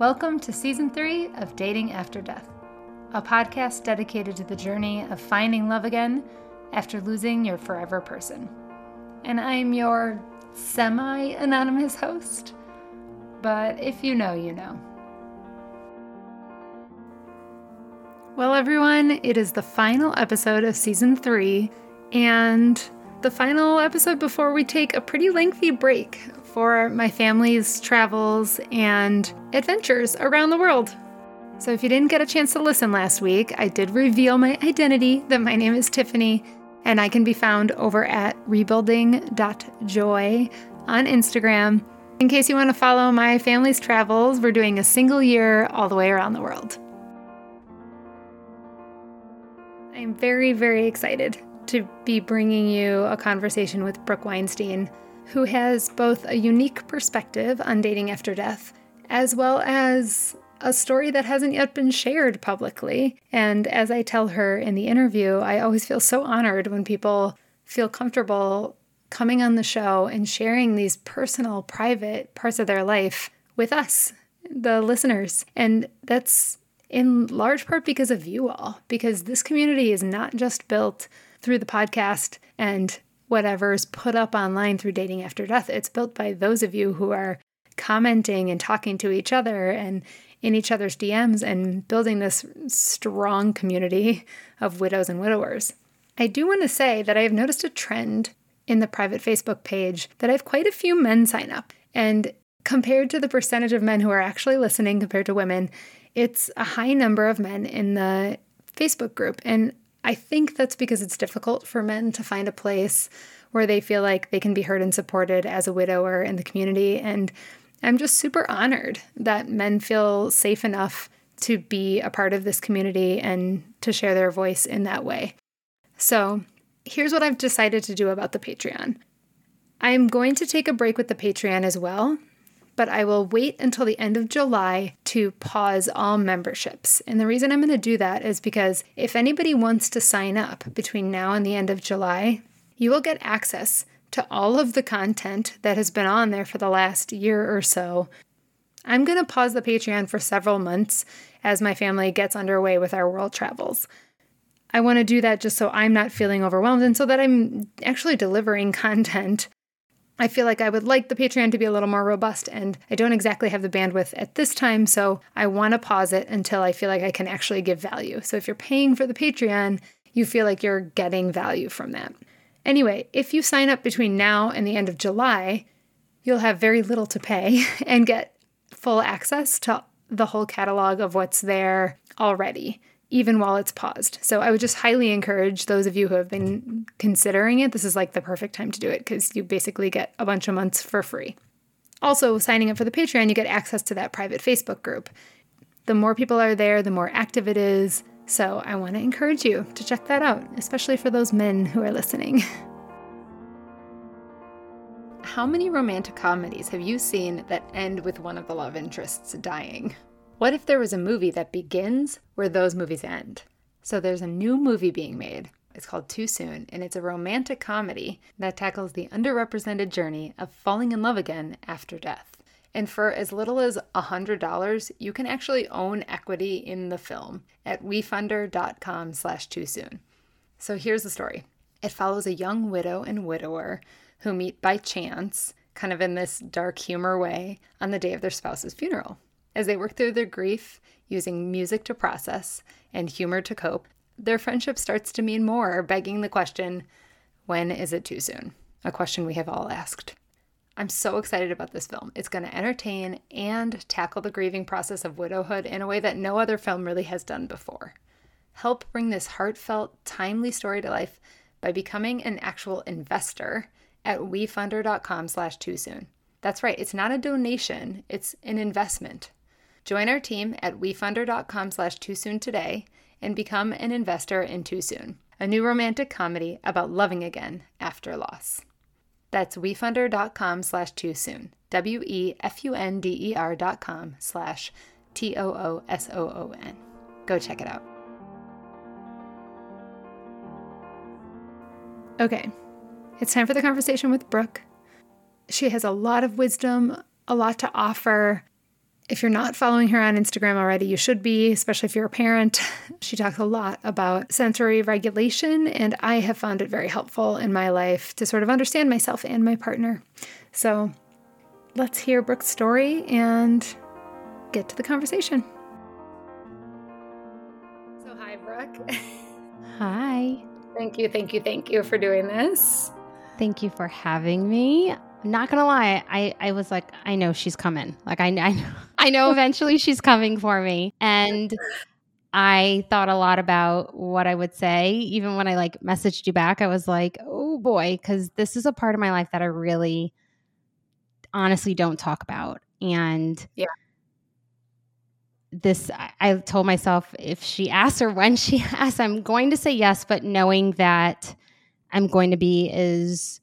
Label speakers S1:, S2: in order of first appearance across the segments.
S1: Welcome to season three of Dating After Death, a podcast dedicated to the journey of finding love again after losing your forever person. And I'm your semi anonymous host, but if you know, you know. Well, everyone, it is the final episode of season three, and the final episode before we take a pretty lengthy break for my family's travels and adventures around the world. So, if you didn't get a chance to listen last week, I did reveal my identity that my name is Tiffany, and I can be found over at rebuilding.joy on Instagram. In case you want to follow my family's travels, we're doing a single year all the way around the world. I'm very, very excited to be bringing you a conversation with Brooke Weinstein, who has both a unique perspective on dating after death, as well as a story that hasn't yet been shared publicly. And as I tell her in the interview, I always feel so honored when people feel comfortable coming on the show and sharing these personal, private parts of their life with us, the listeners. And that's in large part because of you all, because this community is not just built through the podcast and whatever's put up online through Dating After Death. It's built by those of you who are commenting and talking to each other and in each other's DMs and building this strong community of widows and widowers. I do want to say that I have noticed a trend in the private Facebook page that I have quite a few men sign up. And compared to the percentage of men who are actually listening compared to women, it's a high number of men in the Facebook group. And I think that's because it's difficult for men to find a place where they feel like they can be heard and supported as a widower in the community. And I'm just super honored that men feel safe enough to be a part of this community and to share their voice in that way. So, here's what I've decided to do about the Patreon. I'm going to take a break with the Patreon as well but I will wait until the end of July to pause all memberships. And the reason I'm going to do that is because if anybody wants to sign up between now and the end of July, you will get access to all of the content that has been on there for the last year or so. I'm going to pause the Patreon for several months as my family gets underway with our world travels. I want to do that just so I'm not feeling overwhelmed and so that I'm actually delivering content I feel like I would like the Patreon to be a little more robust, and I don't exactly have the bandwidth at this time, so I want to pause it until I feel like I can actually give value. So if you're paying for the Patreon, you feel like you're getting value from that. Anyway, if you sign up between now and the end of July, you'll have very little to pay and get full access to the whole catalog of what's there already even while it's paused. So I would just highly encourage those of you who have been considering it, this is like the perfect time to do it because you basically get a bunch of months for free. Also, signing up for the Patreon, you get access to that private Facebook group. The more people are there, the more active it is. So I want to encourage you to check that out, especially for those men who are listening. How many romantic comedies have you seen that end with one of the love interests dying? What if there was a movie that begins where those movies end? So there's a new movie being made. It's called Too Soon, and it's a romantic comedy that tackles the underrepresented journey of falling in love again after death. And for as little as $100, you can actually own equity in the film at wefunder.com slash too soon. So here's the story. It follows a young widow and widower who meet by chance, kind of in this dark humor way, on the day of their spouse's funeral. As they work through their grief, using music to process and humor to cope, their friendship starts to mean more, begging the question when is it too soon? A question we have all asked. I'm so excited about this film. It's going to entertain and tackle the grieving process of widowhood in a way that no other film really has done before. Help bring this heartfelt, timely story to life by becoming an actual investor at wefunder.com slash too soon. That's right, it's not a donation, it's an investment. Join our team at wefunder.com slash too soon today and become an investor in Too Soon, a new romantic comedy about loving again after loss. That's wefunder.com slash too soon. W E F U N D E R dot com slash T O O S O O N. Go check it out. Okay, it's time for the conversation with Brooke. She has a lot of wisdom, a lot to offer, If you're not following her on Instagram already, you should be, especially if you're a parent. She talks a lot about sensory regulation, and I have found it very helpful in my life to sort of understand myself and my partner. So let's hear Brooke's story and get to the conversation. So, hi, Brooke.
S2: Hi.
S1: Thank you, thank you, thank you for doing this.
S2: Thank you for having me. not gonna lie, I, I was like, I know she's coming. Like I, I, I know eventually she's coming for me. And I thought a lot about what I would say. Even when I like messaged you back, I was like, oh boy, because this is a part of my life that I really honestly don't talk about. And
S1: yeah
S2: this I, told myself if she asks or when she asks i'm going to say yes but knowing that i'm going to be as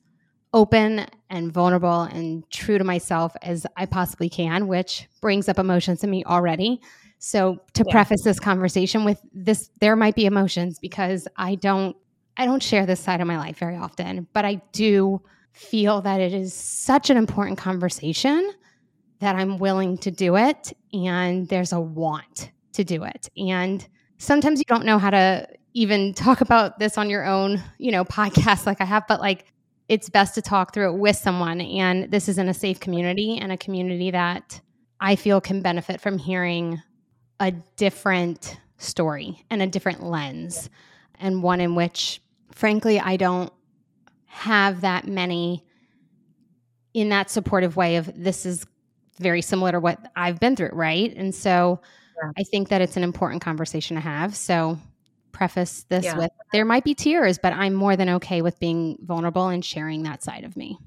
S2: open and vulnerable and true to myself as i possibly can which brings up emotions in me already so to yeah. preface this conversation with this there might be emotions because i don't i don't share this side of my life very often but i do feel that it is such an important conversation that I'm willing to do it and there's a want to do it. And sometimes you don't know how to even talk about this on your own, you know, podcast like I have, but like it's best to talk through it with someone. And this is in a safe community and a community that I feel can benefit from hearing a different story and a different lens, and one in which, frankly, I don't have that many in that supportive way of this is very similar to what I've been through, right? And so yeah. I think that it's an important conversation to have. So preface this yeah. with there might be tears, but I'm more than okay with being vulnerable and sharing that side of me.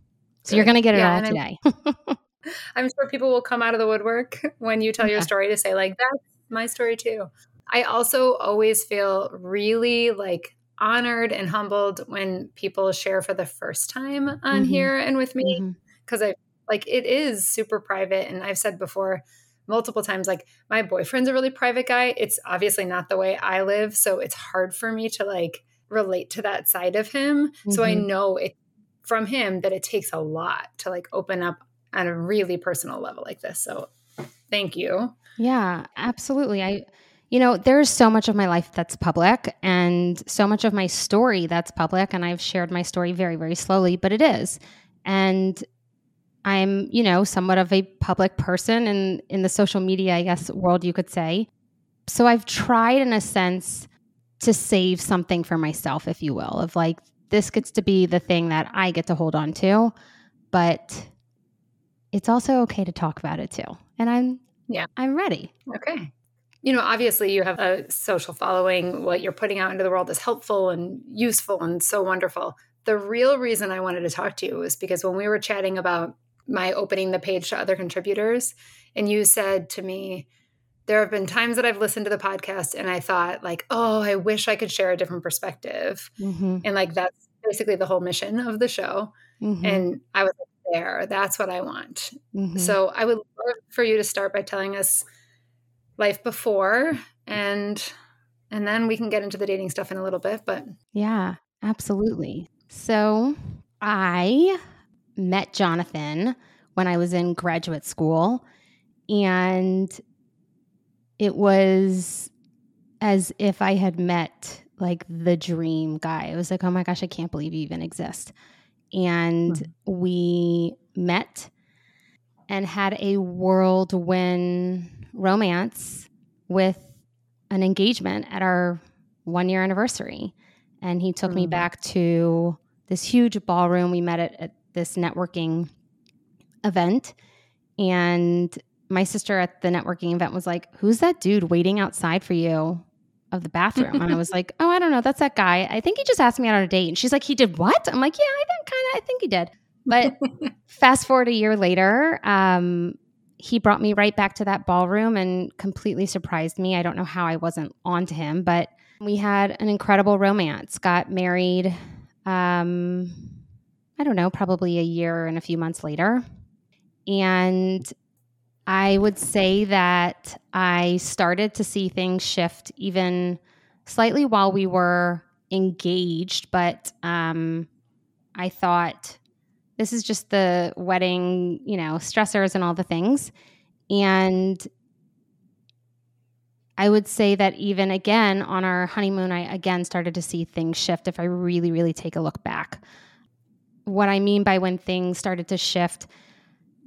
S2: So Good. you're going to get it yeah, all today.
S1: I'm, I'm sure people will come out of the woodwork when you tell your story to say like that's my story too. I also always feel really like honored and humbled when people share for the first time on mm-hmm. here and with me because mm-hmm. I like it is super private. And I've said before multiple times, like my boyfriend's a really private guy. It's obviously not the way I live. So it's hard for me to like relate to that side of him. Mm-hmm. So I mm-hmm. know it from him that it takes a lot to like open up on a really personal level like this. So thank you.
S2: Yeah, absolutely. I you know, there's so much of my life that's public and so much of my story that's public and I've shared my story very very slowly, but it is. And I'm, you know, somewhat of a public person in in the social media, I guess, world you could say. So I've tried in a sense to save something for myself, if you will, of like this gets to be the thing that I get to hold on to, but it's also okay to talk about it too. And I'm yeah, I'm ready.
S1: Okay. You know, obviously you have a social following. What you're putting out into the world is helpful and useful and so wonderful. The real reason I wanted to talk to you was because when we were chatting about my opening the page to other contributors and you said to me there have been times that I've listened to the podcast and I thought like, oh, I wish I could share a different perspective. Mm-hmm. And like that's basically the whole mission of the show. Mm-hmm. And I was like, there, that's what I want. Mm-hmm. So I would love for you to start by telling us life before and and then we can get into the dating stuff in a little bit, but
S2: Yeah, absolutely. So I met Jonathan when I was in graduate school. And it was as if I had met like the dream guy. It was like, oh my gosh, I can't believe you even exist. And mm-hmm. we met and had a whirlwind romance with an engagement at our one year anniversary. And he took mm-hmm. me back to this huge ballroom. We met at, at this networking event and my sister at the networking event was like, "Who's that dude waiting outside for you of the bathroom?" and I was like, "Oh, I don't know. That's that guy. I think he just asked me out on a date." And she's like, "He did what?" I'm like, "Yeah, I think kind of. I think he did." But fast forward a year later, um, he brought me right back to that ballroom and completely surprised me. I don't know how I wasn't on to him, but we had an incredible romance. Got married. Um, I don't know, probably a year and a few months later. And I would say that I started to see things shift even slightly while we were engaged, but um, I thought this is just the wedding, you know, stressors and all the things. And I would say that even again on our honeymoon, I again started to see things shift if I really, really take a look back. What I mean by when things started to shift,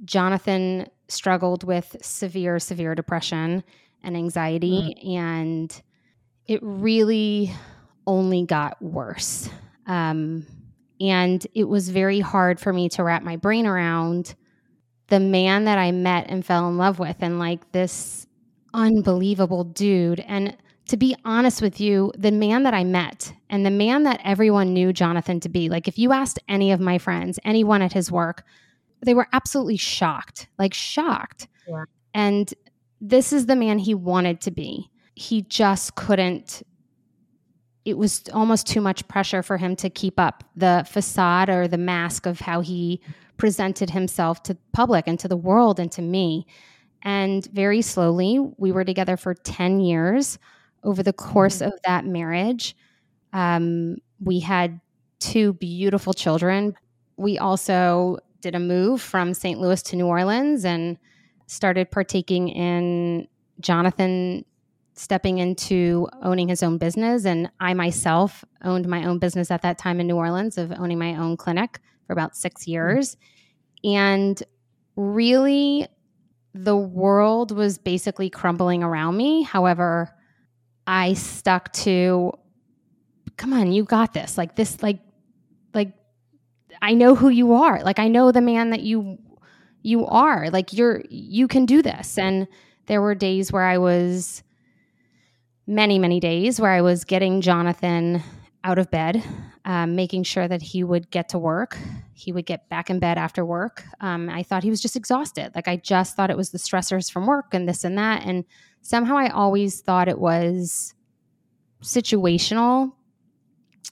S2: Jonathan struggled with severe, severe depression and anxiety, mm. and it really only got worse. Um, and it was very hard for me to wrap my brain around the man that I met and fell in love with, and like this unbelievable dude. And to be honest with you, the man that I met and the man that everyone knew Jonathan to be, like if you asked any of my friends, anyone at his work, they were absolutely shocked, like shocked. Yeah. And this is the man he wanted to be. He just couldn't it was almost too much pressure for him to keep up the facade or the mask of how he presented himself to public and to the world and to me. And very slowly, we were together for 10 years. Over the course mm-hmm. of that marriage, um, we had two beautiful children. We also did a move from St. Louis to New Orleans and started partaking in Jonathan stepping into owning his own business. And I myself owned my own business at that time in New Orleans of owning my own clinic for about six mm-hmm. years. And really the world was basically crumbling around me. However, I stuck to come on, you got this. Like this like like I know who you are. Like I know the man that you you are. Like you're you can do this. And there were days where I was many many days where I was getting Jonathan out of bed, um, making sure that he would get to work. He would get back in bed after work. Um, I thought he was just exhausted. Like I just thought it was the stressors from work and this and that. And somehow I always thought it was situational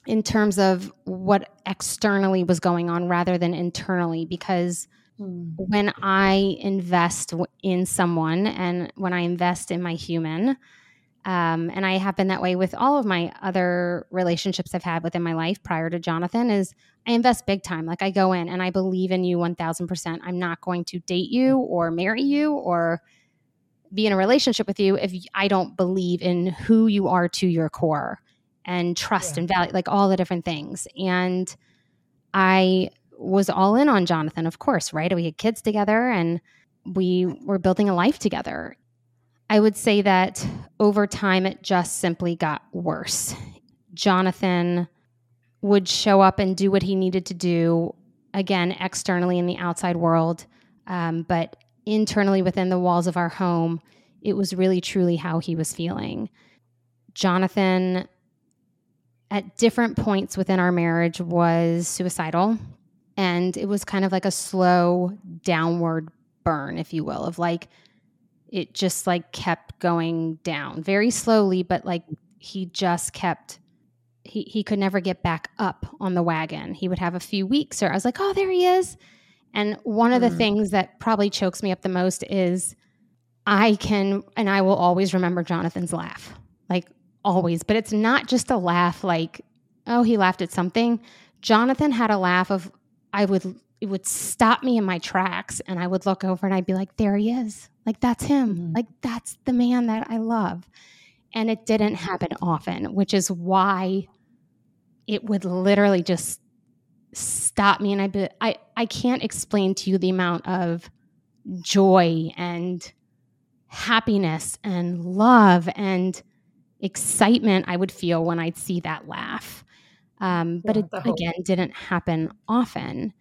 S2: in terms of what externally was going on rather than internally because mm. when I invest in someone and when I invest in my human, um, and I have been that way with all of my other relationships I've had within my life prior to Jonathan is I invest big time. Like I go in and I believe in you 1000%. I'm not going to date you or marry you or be in a relationship with you if I don't believe in who you are to your core and trust yeah. and value, like all the different things. And I was all in on Jonathan, of course, right? We had kids together and we were building a life together. I would say that over time, it just simply got worse. Jonathan would show up and do what he needed to do, again, externally in the outside world, um, but internally within the walls of our home, it was really truly how he was feeling. Jonathan, at different points within our marriage, was suicidal. And it was kind of like a slow downward burn, if you will, of like, it just like kept going down very slowly, but like he just kept he he could never get back up on the wagon. He would have a few weeks or I was like, "Oh, there he is." And one of the mm. things that probably chokes me up the most is I can and I will always remember Jonathan's laugh. Like always, but it's not just a laugh like, "Oh, he laughed at something." Jonathan had a laugh of I would it would stop me in my tracks and I would look over and I'd be like, there he is. Like, that's him. Mm-hmm. Like, that's the man that I love. And it didn't happen often, which is why it would literally just stop me. And I'd be, I, I can't explain to you the amount of joy and happiness and love and excitement I would feel when I'd see that laugh. Um, but yeah, it again didn't happen often.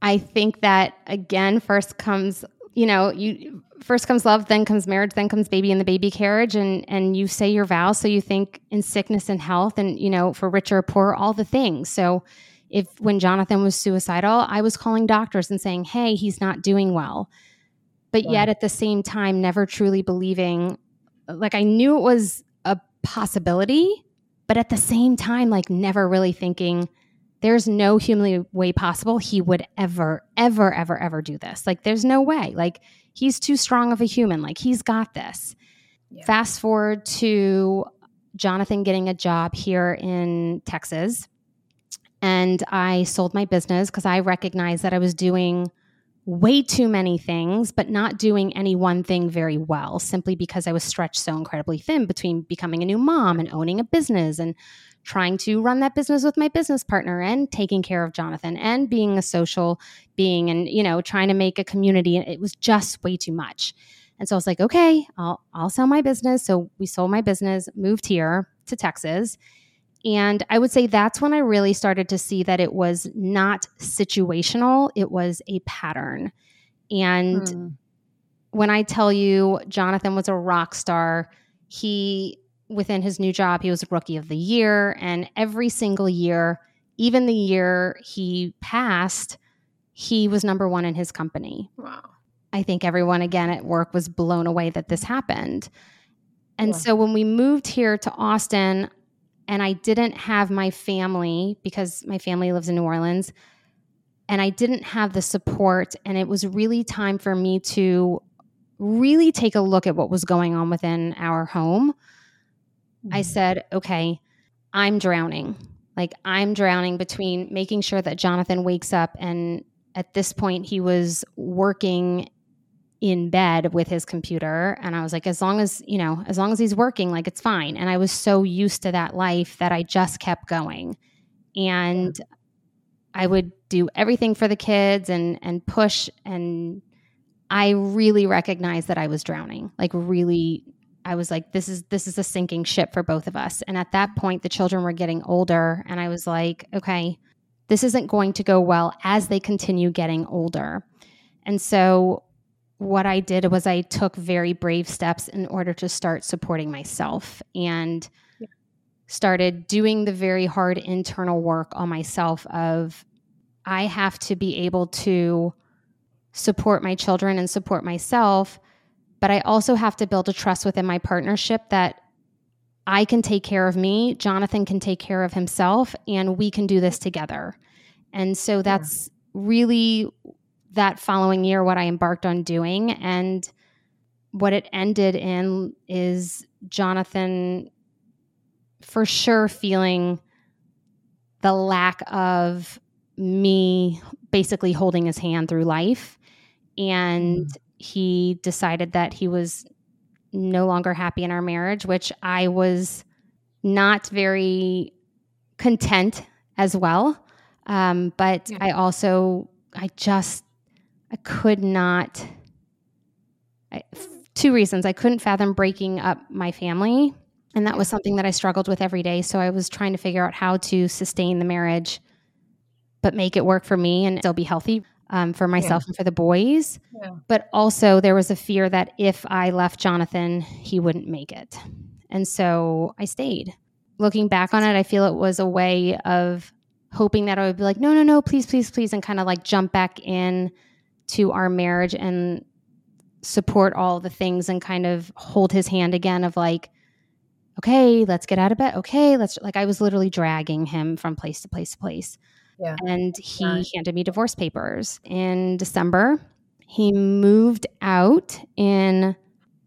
S2: I think that again, first comes, you know, you first comes love, then comes marriage, then comes baby in the baby carriage, and and you say your vows. So you think in sickness and health, and you know, for richer or poor, all the things. So if when Jonathan was suicidal, I was calling doctors and saying, "Hey, he's not doing well," but yet at the same time, never truly believing. Like I knew it was a possibility, but at the same time, like never really thinking there's no humanly way possible he would ever, ever, ever, ever do this. Like, there's no way. Like, he's too strong of a human. Like, he's got this. Yeah. Fast forward to Jonathan getting a job here in Texas. And I sold my business because I recognized that I was doing way too many things, but not doing any one thing very well, simply because I was stretched so incredibly thin between becoming a new mom and owning a business and trying to run that business with my business partner and taking care of Jonathan and being a social being and, you know, trying to make a community. It was just way too much. And so I was like, okay, I'll, I'll sell my business. So we sold my business, moved here to Texas. And I would say that's when I really started to see that it was not situational, it was a pattern. And hmm. when I tell you Jonathan was a rock star, he, within his new job, he was rookie of the year. And every single year, even the year he passed, he was number one in his company.
S1: Wow.
S2: I think everyone again at work was blown away that this happened. And yeah. so when we moved here to Austin, and I didn't have my family because my family lives in New Orleans, and I didn't have the support, and it was really time for me to really take a look at what was going on within our home. Mm-hmm. I said, okay, I'm drowning. Like, I'm drowning between making sure that Jonathan wakes up and at this point he was working in bed with his computer and i was like as long as you know as long as he's working like it's fine. And i was so used to that life that i just kept going. And i would do everything for the kids and and push and i really recognized that i was drowning. Like really i was like this is this is a sinking ship for both of us. And at that point the children were getting older and i was like okay this isn't going to go well as they continue getting older. And so what I did was I took very brave steps in order to start supporting myself and yeah. started doing the very hard internal work on myself of I have to be able to support my children and support myself, but I also have to build a trust within my partnership that I can take care of me, Jonathan can take care of himself, and we can do this together. And so that's yeah. really that following year what I embarked on doing. And what it ended in is Jonathan for sure feeling the lack of me basically holding his hand through life. And mm. he decided that he was no longer happy in our marriage, which I was not very content as well. Um, but yeah. I also, I just I could not. I, two reasons. I couldn't fathom breaking up my family. And that was something that I struggled with every day. So I was trying to figure out how to sustain the marriage, but make it work for me and still be healthy um, for myself yeah. and for the boys. Yeah. But also, there was a fear that if I left Jonathan, he wouldn't make it. And so I stayed. Looking back on it, I feel it was a way of hoping that I would be like, no, no, no, please, please, please, and kind of like jump back in to our marriage and support all the things and kind of hold his hand again of like okay let's get out of bed. Okay let's like i was literally dragging him from place to place to place. Yeah. and he handed me divorce papers. In december he moved out in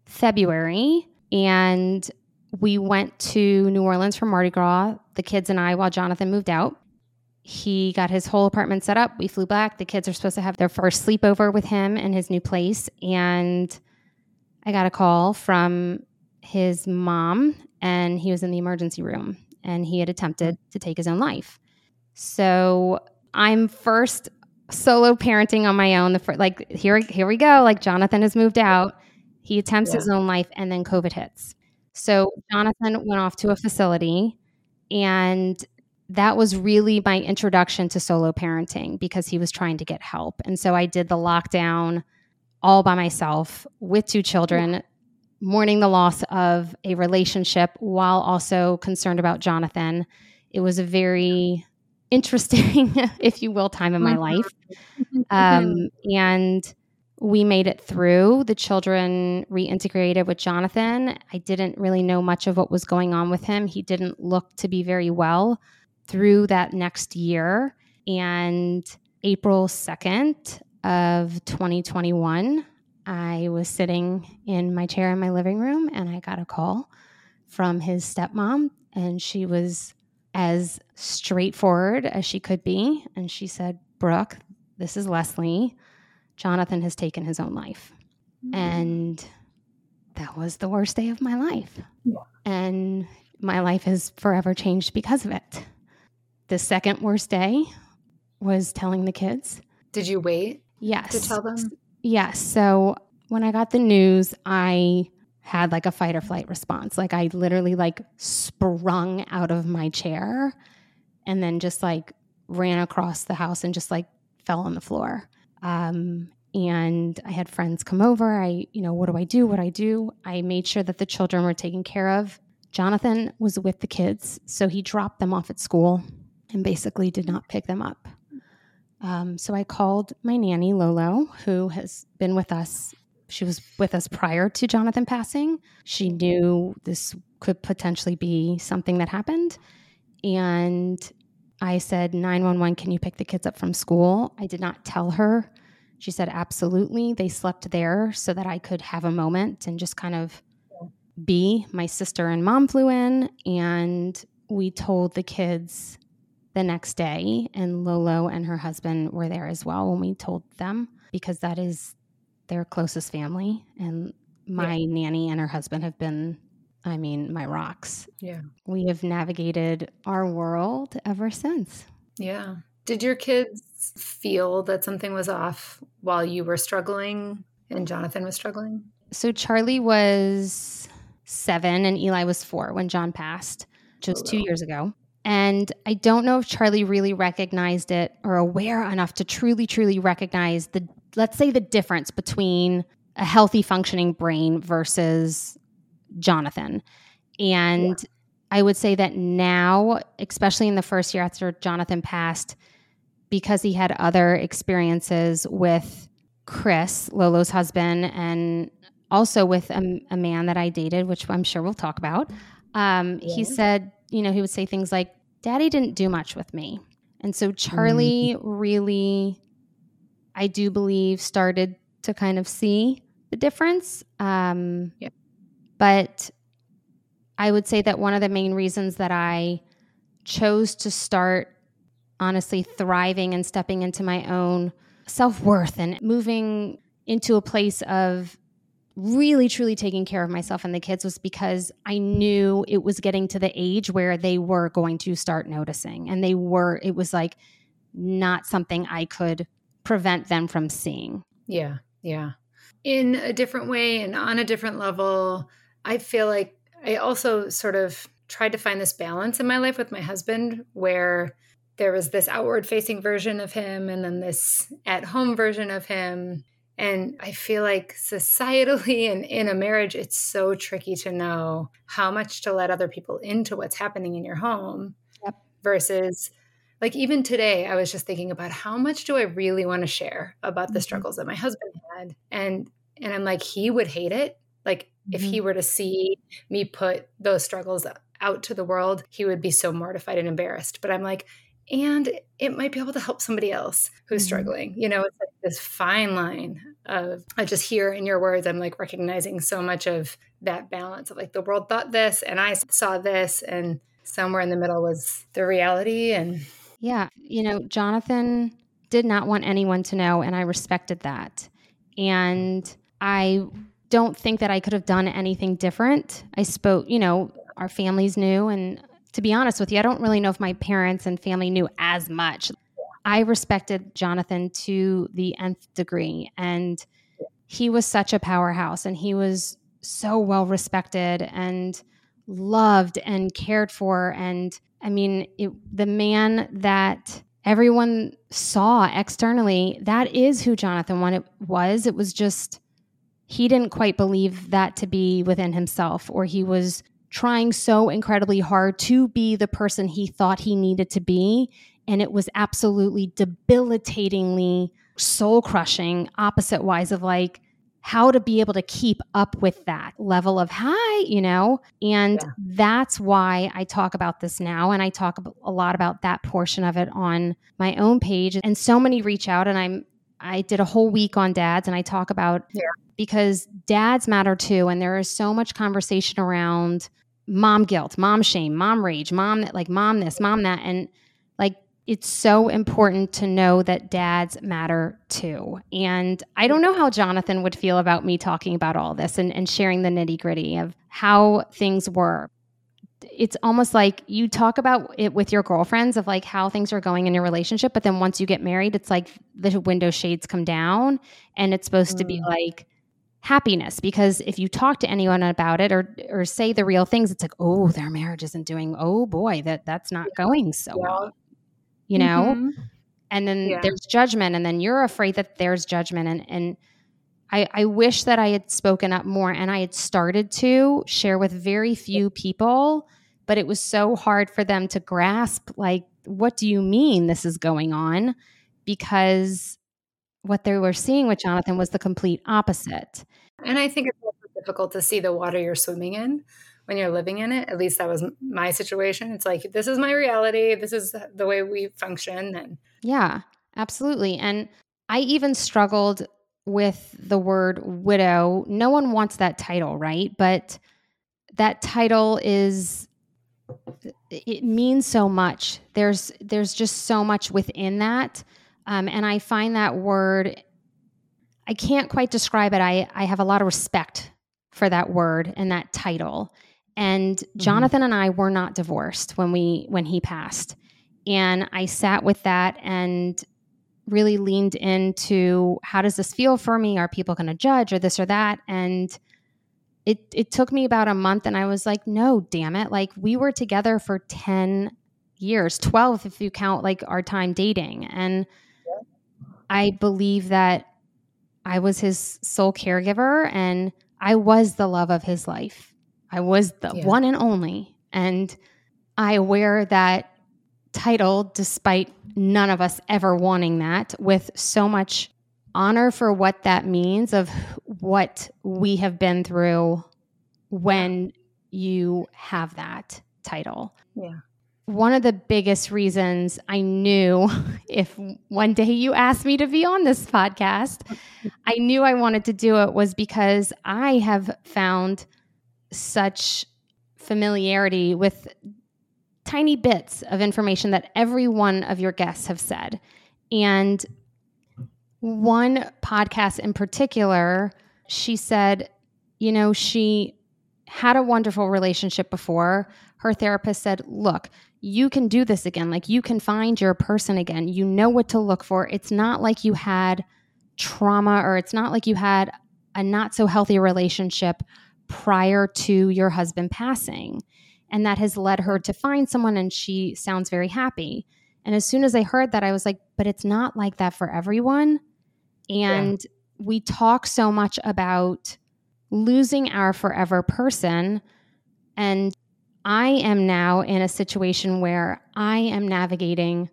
S2: february and we went to new orleans for mardi gras the kids and i while jonathan moved out he got his whole apartment set up. We flew back. The kids are supposed to have their first sleepover with him in his new place. And I got a call from his mom, and he was in the emergency room and he had attempted to take his own life. So I'm first solo parenting on my own. The first, like here, here we go. Like Jonathan has moved out. He attempts yeah. his own life, and then COVID hits. So Jonathan went off to a facility, and that was really my introduction to solo parenting because he was trying to get help. And so I did the lockdown all by myself with two children, mourning the loss of a relationship while also concerned about Jonathan. It was a very interesting, if you will, time in my mm-hmm. life. Um, and we made it through. The children reintegrated with Jonathan. I didn't really know much of what was going on with him. He didn't look to be very well through that next year. And April 2nd of 2021, I was sitting in my chair in my living room and I got a call from his stepmom. And she was as straightforward as she could be. And she said, Brooke, this is Leslie. Jonathan has taken his own life. Mm-hmm. And that was the worst day of my life. Yeah. And my life has forever changed because of it. The second worst day was telling the kids.
S1: Did you wait?
S2: Yes.
S1: To tell them?
S2: Yes. So when I got the news, I had like a fight or flight response. Like I literally like sprung out of my chair and then just like ran across the house and just like fell on the floor. Um, and I had friends come over. I, you know, what do I do? What do I do? I made sure that the children were taken care of. Jonathan was with the kids, so he dropped them off at school and basically did not pick them up. Um, so I called my nanny, Lolo, who has been with us. She was with us prior to Jonathan passing. She knew this could potentially be something that happened. And I said, 911, can you pick the kids up from school? I did not tell her. She said, absolutely. They slept there so that I could have a moment and just kind of be. My sister and mom flew in, and we told the kids the next day, and Lolo and her husband were there as well when we told them because that is their closest family. And my yeah. nanny and her husband have been, I mean, my rocks.
S1: Yeah.
S2: We have navigated our world ever since.
S1: Yeah. Did your kids feel that something was off while you were struggling and Jonathan was struggling?
S2: So Charlie was seven and Eli was four when John passed, which was two years ago. And I don't know if Charlie really recognized it or aware enough to truly, truly recognize the, let's say, the difference between a healthy functioning brain versus Jonathan. And yeah. I would say that now, especially in the first year after Jonathan passed, because he had other experiences with Chris, Lolo's husband, and also with a, a man that I dated, which I'm sure we'll talk about. Um, yeah. He said, you know, he would say things like, Daddy didn't do much with me. And so Charlie mm-hmm. really, I do believe, started to kind of see the difference. Um, yeah. But I would say that one of the main reasons that I chose to start honestly thriving and stepping into my own self worth and moving into a place of really truly taking care of myself and the kids was because I knew it was getting to the age where they were going to start noticing and they were it was like not something I could prevent them from seeing.
S1: Yeah. Yeah. In a different way and on a different level, I feel like I also sort of tried to find this balance in my life with my husband where there was this outward facing version of him and then this at home version of him and I feel like societally and in a marriage, it's so tricky to know how much to let other people into what's happening in your home yep. versus like even today, I was just thinking about how much do I really want to share about the mm-hmm. struggles that my husband had. And and I'm like, he would hate it. Like mm-hmm. if he were to see me put those struggles out to the world, he would be so mortified and embarrassed. But I'm like, and it might be able to help somebody else who's mm-hmm. struggling. You know, it's like this fine line of I just hear in your words, I'm like recognizing so much of that balance of like the world thought this and I saw this and somewhere in the middle was the reality and
S2: yeah, you know, Jonathan did not want anyone to know and I respected that. And I don't think that I could have done anything different. I spoke, you know, our families knew and to be honest with you, I don't really know if my parents and family knew as much. I respected Jonathan to the nth degree, and he was such a powerhouse, and he was so well respected and loved and cared for. And I mean, it, the man that everyone saw externally, that is who Jonathan wanted, was. It was just he didn't quite believe that to be within himself, or he was trying so incredibly hard to be the person he thought he needed to be. And it was absolutely debilitatingly soul crushing, opposite wise of like, how to be able to keep up with that level of high, you know? And yeah. that's why I talk about this now. And I talk a lot about that portion of it on my own page. And so many reach out, and I'm, I did a whole week on dads, and I talk about yeah because dads matter too. And there is so much conversation around mom guilt, mom shame, mom rage, mom that like mom this, mom that. And like it's so important to know that dads matter too. And I don't know how Jonathan would feel about me talking about all this and, and sharing the nitty gritty of how things were. It's almost like you talk about it with your girlfriends of like how things are going in your relationship, but then once you get married, it's like the window shades come down and it's supposed mm. to be mm. like happiness because if you talk to anyone about it or or say the real things it's like oh their marriage isn't doing oh boy that that's not yeah. going so yeah. well you know mm-hmm. and then yeah. there's judgment and then you're afraid that there's judgment and and I, I wish that I had spoken up more and I had started to share with very few people, but it was so hard for them to grasp like, what do you mean this is going on? Because what they were seeing with Jonathan was the complete opposite.
S1: And I think it's difficult to see the water you're swimming in when you're living in it. At least that was my situation. It's like this is my reality. This is the way we function. And
S2: yeah, absolutely. And I even struggled with the word widow. No one wants that title, right? But that title is it means so much. There's there's just so much within that. Um, and I find that word I can't quite describe it. I, I have a lot of respect for that word and that title. And mm-hmm. Jonathan and I were not divorced when we when he passed. And I sat with that and really leaned into how does this feel for me? Are people going to judge or this or that? And it it took me about a month and I was like, no, damn it. Like we were together for 10 years, 12 if you count like our time dating. And I believe that I was his sole caregiver and I was the love of his life. I was the yeah. one and only. And I wear that title despite none of us ever wanting that with so much honor for what that means of what we have been through when you have that title.
S1: Yeah.
S2: One of the biggest reasons I knew if one day you asked me to be on this podcast, I knew I wanted to do it was because I have found such familiarity with tiny bits of information that every one of your guests have said. And one podcast in particular, she said, you know, she had a wonderful relationship before. Her therapist said, look, you can do this again. Like you can find your person again. You know what to look for. It's not like you had trauma or it's not like you had a not so healthy relationship prior to your husband passing. And that has led her to find someone, and she sounds very happy. And as soon as I heard that, I was like, but it's not like that for everyone. And yeah. we talk so much about losing our forever person. And I am now in a situation where I am navigating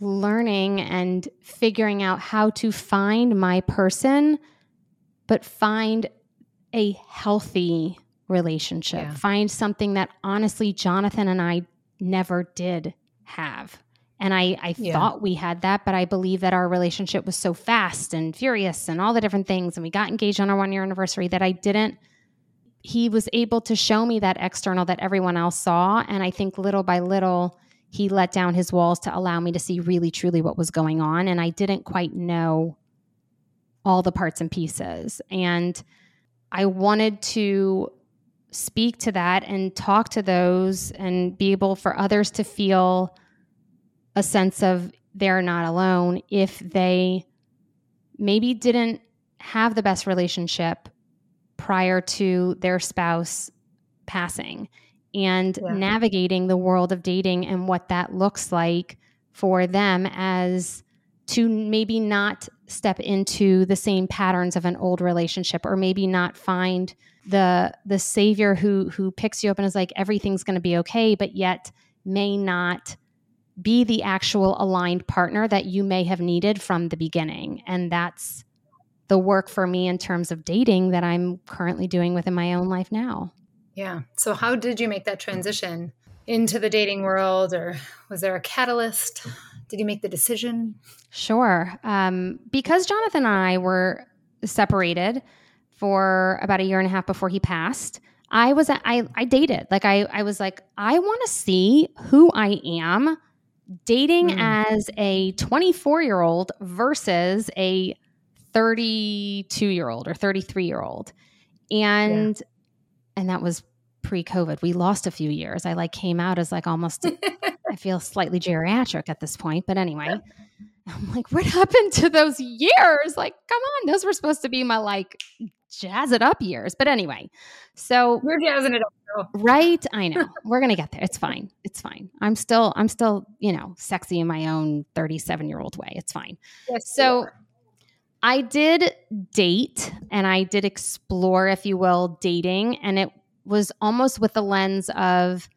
S2: learning and figuring out how to find my person, but find a healthy relationship. Yeah. Find something that honestly Jonathan and I never did have. And I, I yeah. thought we had that, but I believe that our relationship was so fast and furious and all the different things. And we got engaged on our one year anniversary that I didn't. He was able to show me that external that everyone else saw. And I think little by little, he let down his walls to allow me to see really, truly what was going on. And I didn't quite know all the parts and pieces. And I wanted to speak to that and talk to those and be able for others to feel a sense of they're not alone if they maybe didn't have the best relationship prior to their spouse passing and yeah. navigating the world of dating and what that looks like for them as to maybe not step into the same patterns of an old relationship or maybe not find the the savior who who picks you up and is like everything's going to be okay but yet may not be the actual aligned partner that you may have needed from the beginning and that's the work for me in terms of dating that I'm currently doing within my own life now.
S1: Yeah. So how did you make that transition into the dating world or was there a catalyst? Did you make the decision?
S2: Sure. Um, because Jonathan and I were separated for about a year and a half before he passed, I was I I dated. Like I I was like I want to see who I am dating mm. as a 24 year old versus a 32 year old or 33 year old. And yeah. and that was pre-COVID. We lost a few years. I like came out as like almost I feel slightly geriatric at this point, but anyway. I'm like, what happened to those years? Like, come on, those were supposed to be my like jazz it up years. But anyway, so
S1: we're jazzing it up. Girl.
S2: Right? I know. we're gonna get there. It's fine. It's fine. I'm still, I'm still, you know, sexy in my own 37 year old way. It's fine. Yes, so I did date and I did explore, if you will, dating. And it was almost with the lens of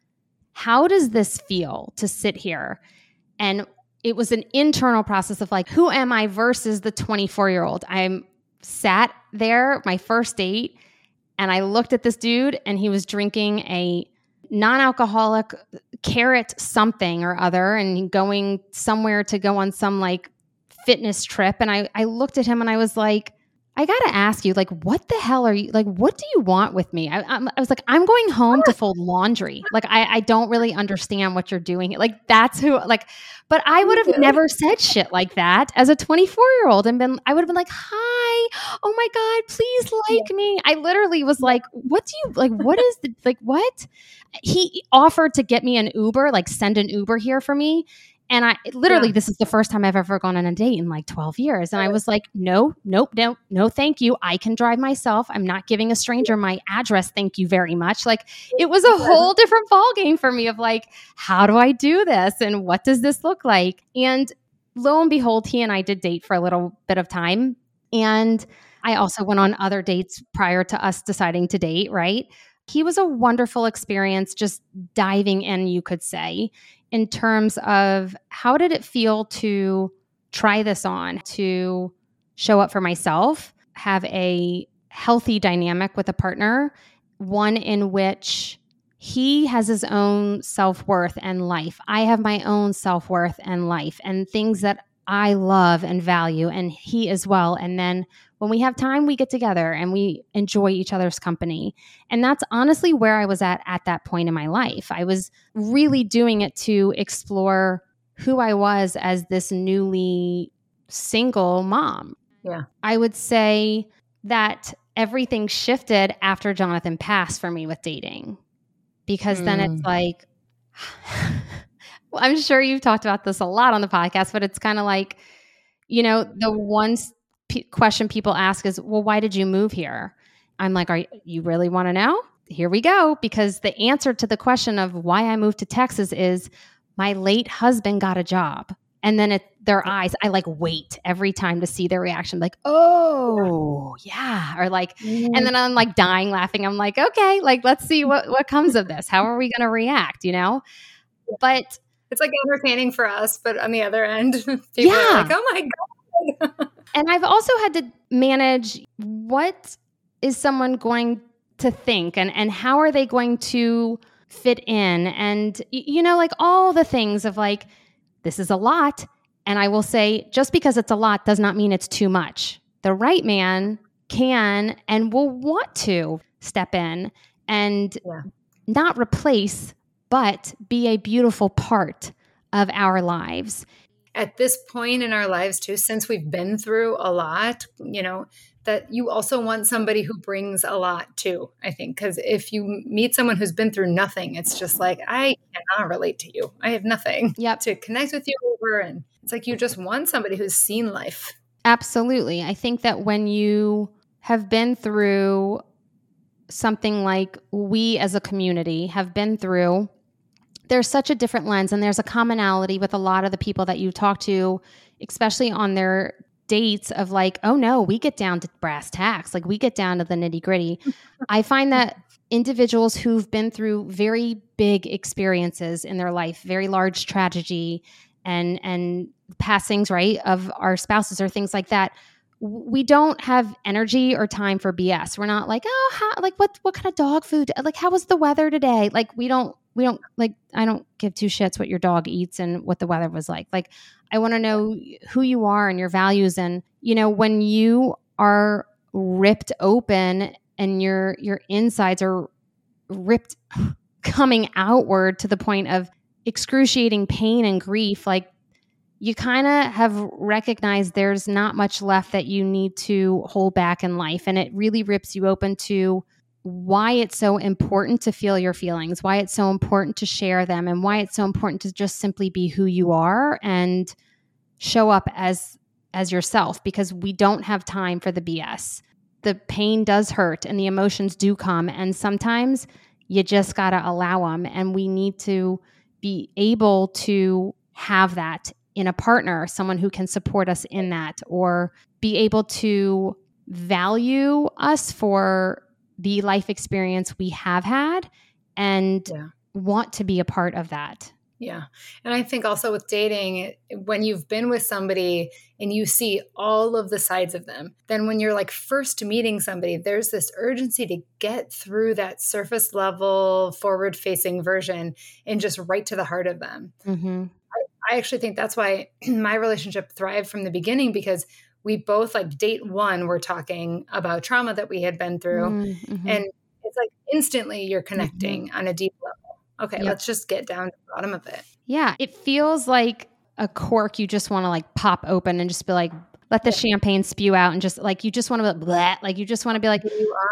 S2: how does this feel to sit here and it was an internal process of like, who am I versus the 24 year old? I'm sat there, my first date, and I looked at this dude and he was drinking a non alcoholic carrot something or other and going somewhere to go on some like fitness trip. And I, I looked at him and I was like, I got to ask you, like, what the hell are you, like, what do you want with me? I, I, I was like, I'm going home to fold laundry. Like, I, I don't really understand what you're doing. Like, that's who, like, but I would have mm-hmm. never said shit like that as a 24 year old and been, I would have been like, hi, oh my God, please like me. I literally was like, what do you, like, what is the, like, what? He offered to get me an Uber, like, send an Uber here for me. And I literally, yeah. this is the first time I've ever gone on a date in like 12 years. And I was like, no, nope, no, no, thank you. I can drive myself. I'm not giving a stranger my address. Thank you very much. Like it was a whole different ball game for me of like, how do I do this? And what does this look like? And lo and behold, he and I did date for a little bit of time. And I also went on other dates prior to us deciding to date, right? He was a wonderful experience, just diving in, you could say in terms of how did it feel to try this on, to show up for myself, have a healthy dynamic with a partner, one in which he has his own self worth and life. I have my own self worth and life and things that I love and value, and he as well. And then when we have time, we get together and we enjoy each other's company. And that's honestly where I was at at that point in my life. I was really doing it to explore who I was as this newly single mom.
S1: Yeah.
S2: I would say that everything shifted after Jonathan passed for me with dating because mm. then it's hmm. like, well, I'm sure you've talked about this a lot on the podcast, but it's kind of like, you know, the ones p- question people ask is, well, why did you move here? I'm like, are you really want to know? Here we go. Because the answer to the question of why I moved to Texas is my late husband got a job. And then it, their eyes, I like wait every time to see their reaction, like, oh, yeah. Or like, and mm. then I'm like dying laughing. I'm like, okay, like, let's see what, what comes of this. How are we going to react, you know? But
S1: it's like entertaining for us, but on the other end, people yeah. are like, oh my God.
S2: And I've also had to manage what is someone going to think and, and how are they going to fit in? And, you know, like all the things of like, this is a lot. And I will say, just because it's a lot does not mean it's too much. The right man can and will want to step in and yeah. not replace, but be a beautiful part of our lives
S1: at this point in our lives too since we've been through a lot you know that you also want somebody who brings a lot too i think. Because if you meet someone who's been through nothing it's just like i cannot relate to you. I have nothing
S2: yep.
S1: to connect with you over. And it's like you just want somebody who's seen life.
S2: Absolutely. I think that when you have been through something like we as a community have been through there's such a different lens and there's a commonality with a lot of the people that you talk to especially on their dates of like oh no we get down to brass tacks. Like we get down to the nitty gritty i find that individuals who've been through very big experiences in their life very large tragedy and and passings right of our spouses or things like that we don't have energy or time for bs we're not like oh how, like what what kind of dog food like how was the weather today? Like we don't we don't like I don't give two shits what your dog eats and what the weather was like. Like I want to know who you are and your values and you know when you are ripped open and your your insides are ripped coming outward to the point of excruciating pain and grief, like you kind of have recognized there's not much left that you need to hold back in life. And it really rips you open to why it's so important to feel your feelings, why it's so important to share them, and why it's so important to just simply be who you are and show up as as yourself because we don't have time for the BS. The pain does hurt and the emotions do come and sometimes you just got to allow them and we need to be able to have that in a partner, someone who can support us in that or be able to value us for the life experience we have had and yeah. want to be a part of that.
S1: Yeah. And I think also with dating, when you've been with somebody and you see all of the sides of them, then when you're like first meeting somebody, there's this urgency to get through that surface level, forward facing version and just right to the heart of them. Mm-hmm. I, I actually think that's why my relationship thrived from the beginning because we both like date one we're talking about trauma that we had been through mm-hmm. and it's like instantly you're connecting mm-hmm. on a deep level okay yep. let's just get down to the bottom of it
S2: yeah it feels like a cork you just want to like pop open and just be like let the champagne spew out and just like you just want to be like, like you just want to be like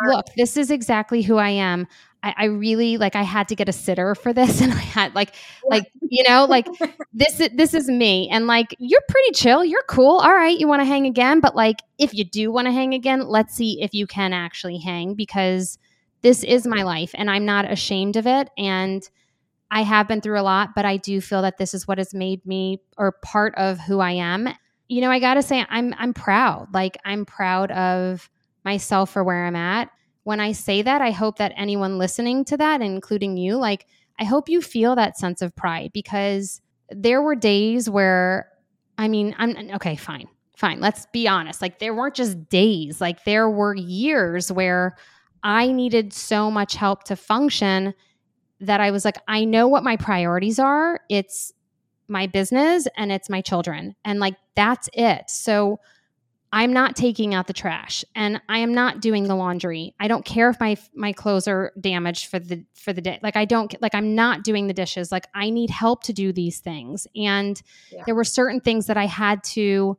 S2: look this is exactly who i am I, I, really like I had to get a sitter for this and I had like yeah. like you know like this this is me. And like you're pretty chill you're cool all right you want to hang again but like if you do want to hang again let's see if you can actually hang because this is my life and I'm not ashamed of it and I have been through a lot but I do feel that this is what has made me or part of who I am. You know I got to say I'm I'm proud like I'm proud of myself for where I'm at when I say that, I hope that anyone listening to that, including you, like, I hope you feel that sense of pride because there were days where, I mean, I'm okay, fine, fine. Let's be honest. Like, there weren't just days, like, there were years where I needed so much help to function that I was like, I know what my priorities are. It's my business and it's my children. And like, that's it. So, I'm not taking out the trash and I am not doing the laundry. I don't care if my my clothes are damaged for the for the day. Like I don't like I'm not doing the dishes. Like I need help to do these things. And yeah. there were certain things that I had to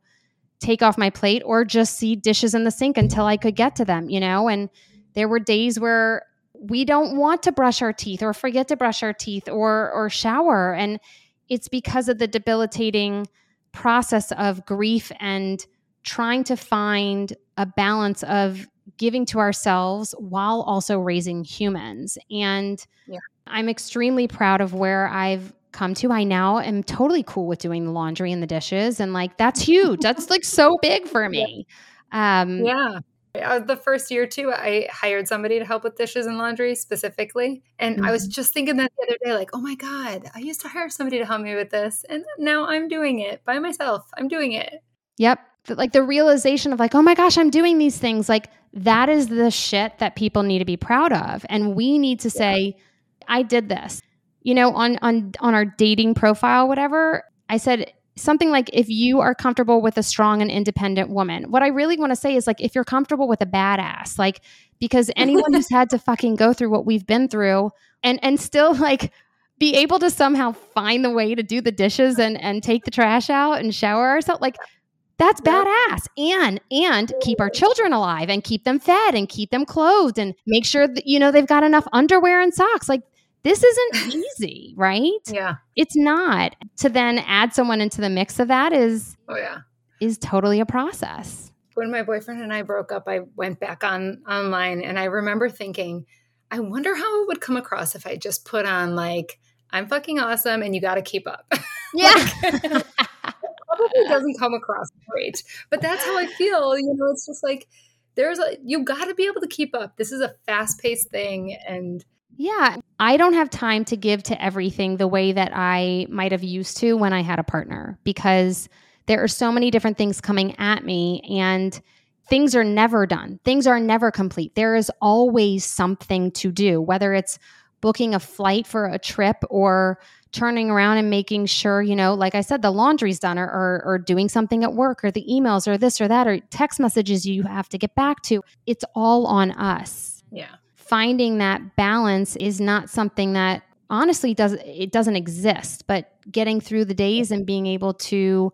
S2: take off my plate or just see dishes in the sink until I could get to them, you know? And there were days where we don't want to brush our teeth or forget to brush our teeth or or shower and it's because of the debilitating process of grief and trying to find a balance of giving to ourselves while also raising humans. And yeah. I'm extremely proud of where I've come to. I now am totally cool with doing the laundry and the dishes. And like, that's huge. that's like so big for me.
S1: Um, yeah. Uh, the first year too, I hired somebody to help with dishes and laundry specifically. And mm-hmm. I was mm-hmm. just thinking that the other day, like, oh my God, I used to hire somebody to help me with this. And now I'm doing it by myself. I'm doing it.
S2: Yep like the realization of like, oh my gosh, I'm doing these things. Like that is the shit that people need to be proud of. And we need to say, I did this. You know, on on on our dating profile, whatever, I said something like if you are comfortable with a strong and independent woman. What I really want to say is like if you're comfortable with a badass, like because anyone who's had to fucking go through what we've been through and and still like be able to somehow find the way to do the dishes and and take the trash out and shower ourselves like that's badass. And and keep our children alive and keep them fed and keep them clothed and make sure that you know they've got enough underwear and socks. Like this isn't easy, right?
S1: Yeah.
S2: It's not. To then add someone into the mix of that is
S1: Oh yeah.
S2: is totally a process.
S1: When my boyfriend and I broke up, I went back on online and I remember thinking, I wonder how it would come across if I just put on like I'm fucking awesome and you got to keep up.
S2: Yeah.
S1: like, probably doesn't come across great, but that's how I feel. You know, it's just like there's a you got to be able to keep up. This is a fast paced thing, and
S2: yeah, I don't have time to give to everything the way that I might have used to when I had a partner because there are so many different things coming at me and things are never done. Things are never complete. There is always something to do, whether it's booking a flight for a trip or turning around and making sure, you know, like I said, the laundry's done or, or, or, doing something at work or the emails or this or that or text messages you have to get back to. It's all on us.
S1: Yeah.
S2: Finding that balance is not something that honestly does it doesn't exist but getting through the days and being able to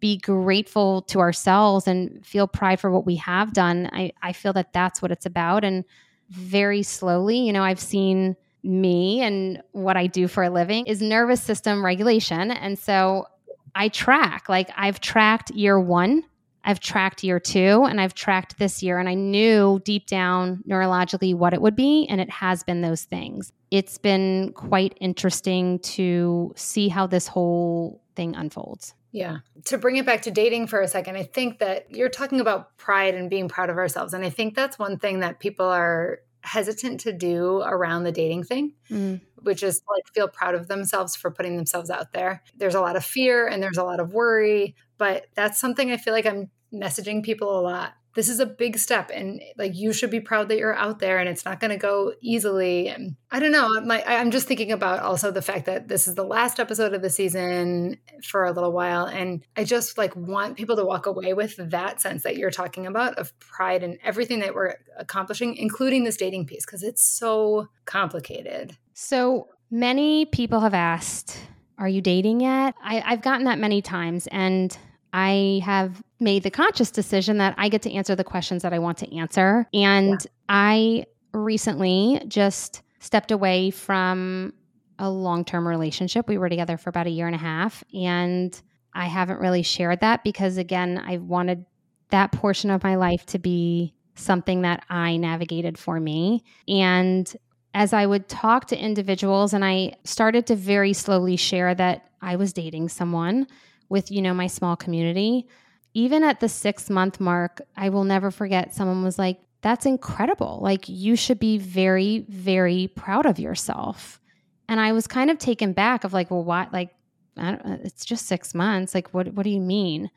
S2: be grateful to ourselves and feel pride for what we have done i, I feel that that's what it's about and very slowly you know i've seen me and what i do for a living is nervous system regulation and so i track like i've tracked year one I've tracked year two and I've tracked this year, and I knew deep down neurologically what it would be, and it has been those things. It's been quite interesting to see how this whole thing unfolds.
S1: Yeah. To bring it back to dating for a second, I think that you're talking about pride and being proud of ourselves. And I think that's one thing that people are hesitant to do around the dating thing, mm. which is like feel proud of themselves for putting themselves out there. There's a lot of fear and there's a lot of worry, but that's something I feel like I'm messaging people a lot. This is a big step, and like you should be proud that you're out there, and it's not going to go easily. And I don't know. My, I'm just thinking about also the fact that this is the last episode of the season for a little while, and I just like want people to walk away with that sense that you're talking about of pride and everything that we're accomplishing, including this dating piece, because it's so complicated.
S2: So many people have asked, "Are you dating yet?" I, I've gotten that many times, and I have made the conscious decision that I get to answer the questions that I want to answer. And yeah. I recently just stepped away from a long term relationship. We were together for about a year and a half. And I haven't really shared that because, again, I wanted that portion of my life to be something that I navigated for me. And as I would talk to individuals, and I started to very slowly share that I was dating someone with, you know, my small community. Even at the six month mark, I will never forget someone was like, that's incredible. Like, you should be very, very proud of yourself. And I was kind of taken back of like, well, what? Like, uh, it's just six months. Like, what, what do you mean?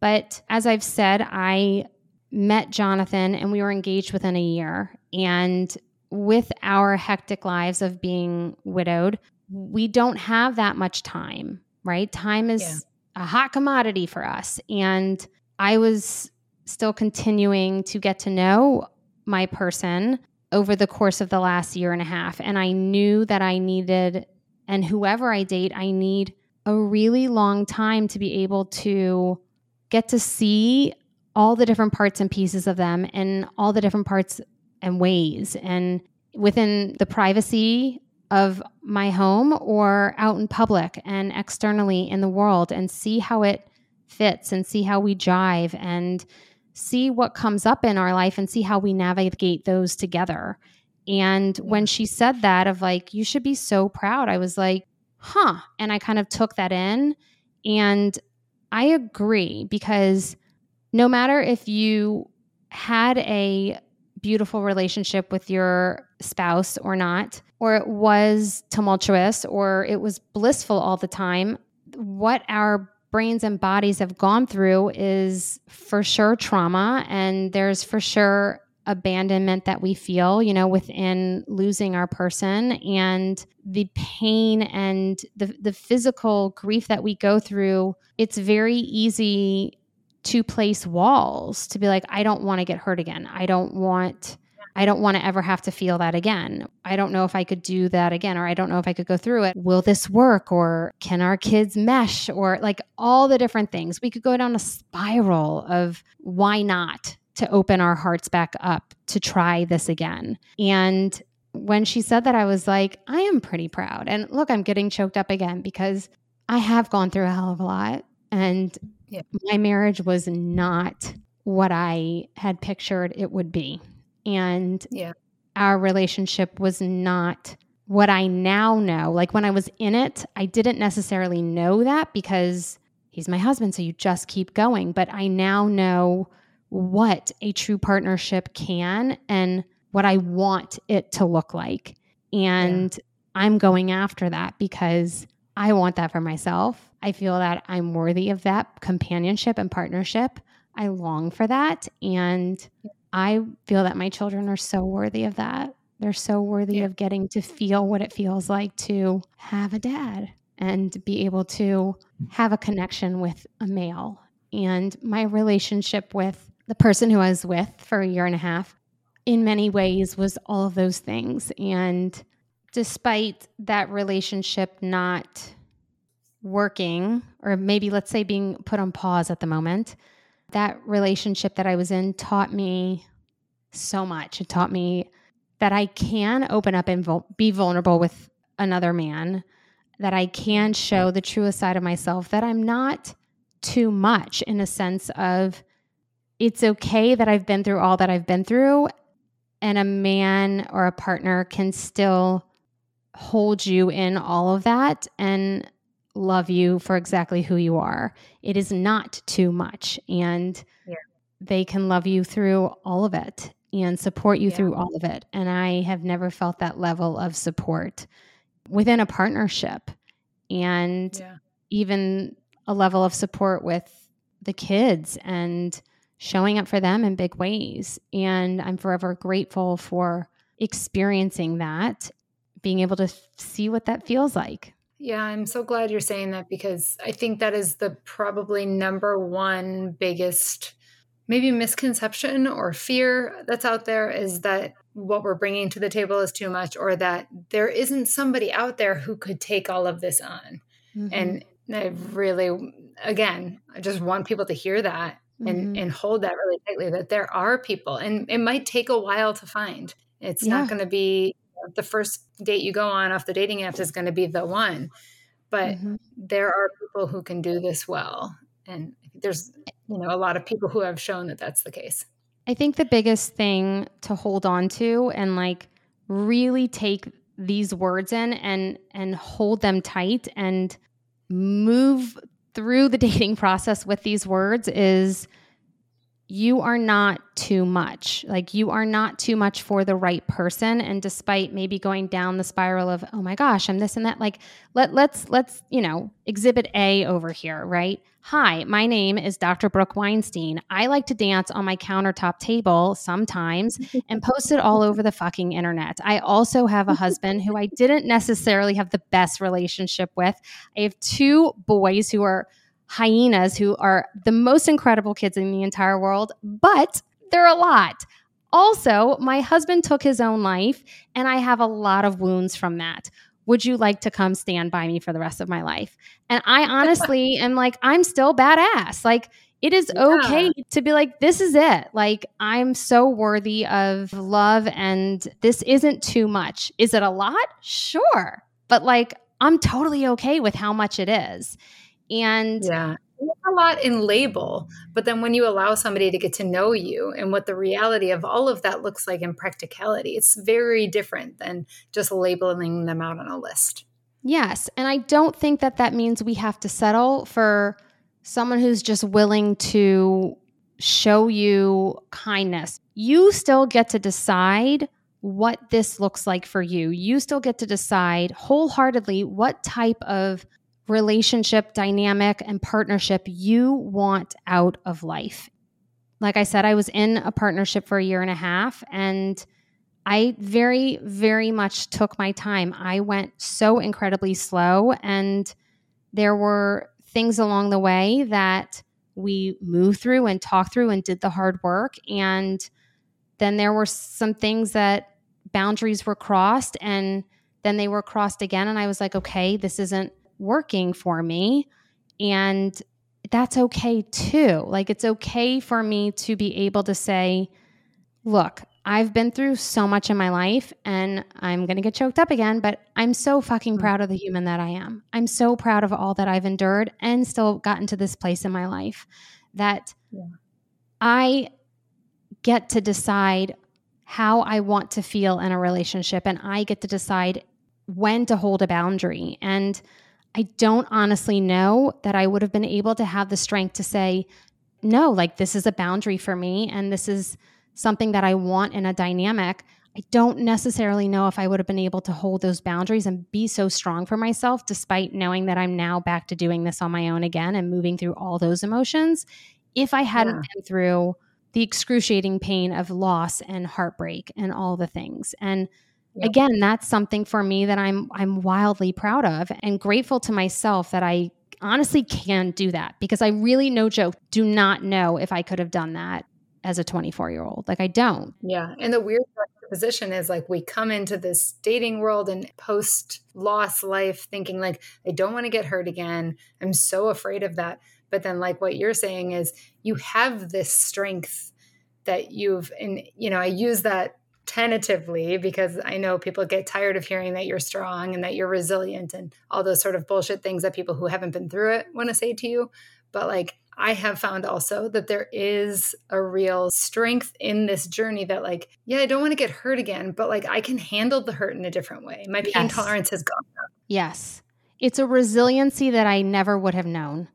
S2: But as I've said, I met Jonathan and we were engaged within a year. And with our hectic lives of being widowed, we don't have that much time, right? Time is yeah a hot commodity for us. And I was still continuing to get to know my person over the course of the last year and a half. And I knew that I needed, and whoever I date, I need a really long time to be able to get to see all the different parts and pieces of them and all the different parts and ways. And within the privacy of my home or out in public and externally in the world and see how it fits and see how we jive and see what comes up in our life and see how we navigate those together. And when she said that, of like, you should be so proud, I was like, huh. And I kind of took that in. And I agree because no matter if you had a beautiful relationship with your spouse or not, or it was tumultuous or it was blissful all the time, what our brains and bodies have gone through is for sure trauma and there's for sure abandonment that we feel, you know, within losing our person and the pain and the the physical grief that we go through, it's very easy to place walls to be like I don't want to get hurt again. I don't want I don't want to ever have to feel that again. I don't know if I could do that again, or I don't know if I could go through it. Will this work? Or can our kids mesh? Or like all the different things. We could go down a spiral of why not to open our hearts back up to try this again. And when she said that, I was like, I am pretty proud. And look, I'm getting choked up again because I have gone through a hell of a lot. And yeah. my marriage was not what I had pictured it would be and yeah. our relationship was not what I now know. Like when I was in it, I didn't necessarily know that because he's my husband, so you just keep going. But I now know what a true partnership can and what I want it to look like. And yeah. I'm going after that because I want that for myself. I feel that I'm worthy of that companionship and partnership. I long for that. And I feel that my children are so worthy of that. They're so worthy yeah. of getting to feel what it feels like to have a dad and be able to have a connection with a male. And my relationship with the person who I was with for a year and a half, in many ways, was all of those things. And despite that relationship not working, or maybe let's say being put on pause at the moment, that relationship that I was in taught me so much. It taught me that I can open up and vul- be vulnerable with another man, that I can show the truest side of myself, that I'm not too much in a sense of it's okay that I've been through all that I've been through, and a man or a partner can still hold you in all of that and love you for exactly who you are. It is not too much. And yeah. they can love you through all of it and support you yeah. through all of it. And I have never felt that level of support within a partnership and yeah. even a level of support with the kids and showing up for them in big ways. And I'm forever grateful for experiencing that, being able to see what that feels like.
S1: Yeah, I'm so glad you're saying that because I think that is the probably number one biggest maybe misconception or fear that's out there is that what we're bringing to the table is too much or that there isn't somebody out there who could take all of this on. Mm-hmm. And I really again, I just want people to hear that and mm-hmm. and hold that really tightly that there are people and it might take a while to find. It's yeah. not going to be the first date you go on off the dating apps is going to be the one. But mm-hmm. there are people who can do this well and there's you know a lot of people who have shown that that's the case.
S2: I think the biggest thing to hold on to and like really take these words in and and hold them tight and move through the dating process with these words is you are not too much. Like you are not too much for the right person. And despite maybe going down the spiral of, oh my gosh, I'm this and that, like let let's let's, you know, exhibit A over here, right? Hi, my name is Dr. Brooke Weinstein. I like to dance on my countertop table sometimes and post it all over the fucking internet. I also have a husband who I didn't necessarily have the best relationship with. I have two boys who are hyenas who are the most incredible kids in the entire world, but they're a lot. Also, my husband took his own life, and I have a lot of wounds from that. Would you like to come stand by me for the rest of my life? And I honestly am like, I'm still badass. Like, it is yeah. okay to be like, this is it. Like, I'm so worthy of love, and this isn't too much. Is it a lot? Sure. But like, I'm totally okay with how much it is. And
S1: yeah, a lot in label, but then when you allow somebody to get to know you and what the reality of all of that looks like in practicality, it's very different than just labeling them out on a list.
S2: Yes. And I don't think that that means we have to settle for someone who's just willing to show you kindness. You still get to decide what this looks like for you. You still get to decide wholeheartedly what type of relationship dynamic and partnership you want out of life. Like I said, I was in a partnership for a year and a half and I very, very much took my time. I went so incredibly slow, and there were things along the way that we moved through and talked through and did the hard work. And then there were some things that boundaries were crossed, and then they were crossed again. And I was like, okay, this isn't working for me. And that's okay too. Like, it's okay for me to be able to say, look, I've been through so much in my life and I'm going to get choked up again, but I'm so fucking mm. proud of the human that I am. I'm so proud of all that I've endured and still gotten to this place in my life that yeah. I get to decide how I want to feel in a relationship and I get to decide when to hold a boundary. And I don't honestly know that I would have been able to have the strength to say, no, like this is a boundary for me and this is something that I want in a dynamic. I don't necessarily know if I would have been able to hold those boundaries and be so strong for myself, despite knowing that I'm now back to doing this on my own again and moving through all those emotions. If I hadn't yeah. been through the excruciating pain of loss and heartbreak and all the things. And Again, that's something for me that I'm I'm wildly proud of and grateful to myself that I honestly can do that because I really no joke do not know if I could have done that as a 24 year old. Like I don't.
S1: Yeah. And the weird position is like we come into this dating world and post loss life thinking like I don't want to get hurt again. I'm so afraid of that. But then like what you're saying is you have this strength that you've and you know, I use that tentatively because I know people get tired of hearing that you're strong and that you're resilient and all those sort of bullshit things that people who haven't been through it want to say to you. But like I have found also that there is a real strength in this journey that, like, yeah, I don't want to get hurt again, but like I can handle the hurt in a different way. My pain yes. tolerance has gone up.
S2: Yes. It's a resiliency that I never would have known.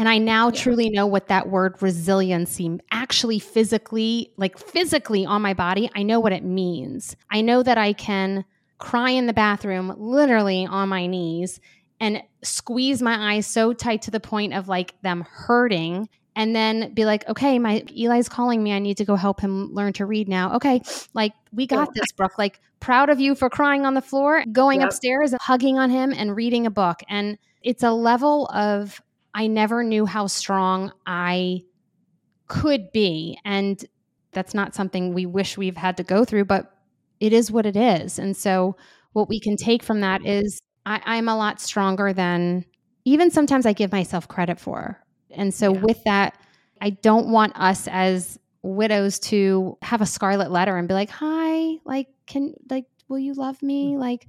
S2: And I now yeah. truly know what that word resiliency actually physically, like physically on my body, I know what it means. I know that I can cry in the bathroom literally on my knees and squeeze my eyes so tight to the point of like them hurting and then be like, okay, my Eli's calling me. I need to go help him learn to read now. Okay, like we got this, Brooke. Like proud of you for crying on the floor, going yep. upstairs and hugging on him and reading a book. And it's a level of I never knew how strong I could be. And that's not something we wish we've had to go through, but it is what it is. And so what we can take from that is I, I'm a lot stronger than even sometimes I give myself credit for. And so, yeah. with that, I don't want us as widows to have a scarlet letter and be like, hi, like, can, like, will you love me? Mm. Like,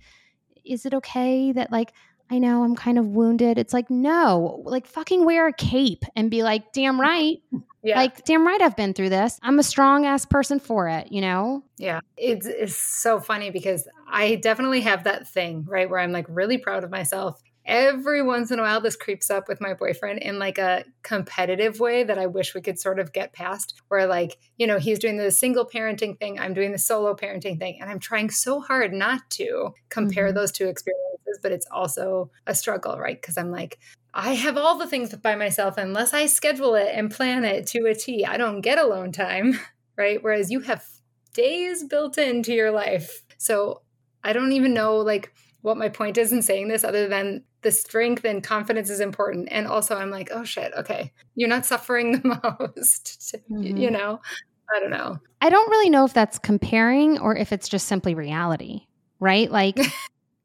S2: is it okay that, like, I know I'm kind of wounded. It's like, no, like, fucking wear a cape and be like, damn mm-hmm. right. Yeah. Like, damn right, I've been through this. I'm a strong ass person for it, you know?
S1: Yeah. It's, it's so funny because I definitely have that thing, right? Where I'm like really proud of myself. Every once in a while, this creeps up with my boyfriend in like a competitive way that I wish we could sort of get past. Where, like, you know, he's doing the single parenting thing, I'm doing the solo parenting thing, and I'm trying so hard not to compare mm-hmm. those two experiences, but it's also a struggle, right? Because I'm like, I have all the things by myself unless I schedule it and plan it to a T. I don't get alone time, right? Whereas you have days built into your life. So I don't even know like what my point is in saying this other than the strength and confidence is important. And also I'm like, oh shit, okay. You're not suffering the most, mm-hmm. you know? I don't know.
S2: I don't really know if that's comparing or if it's just simply reality, right? Like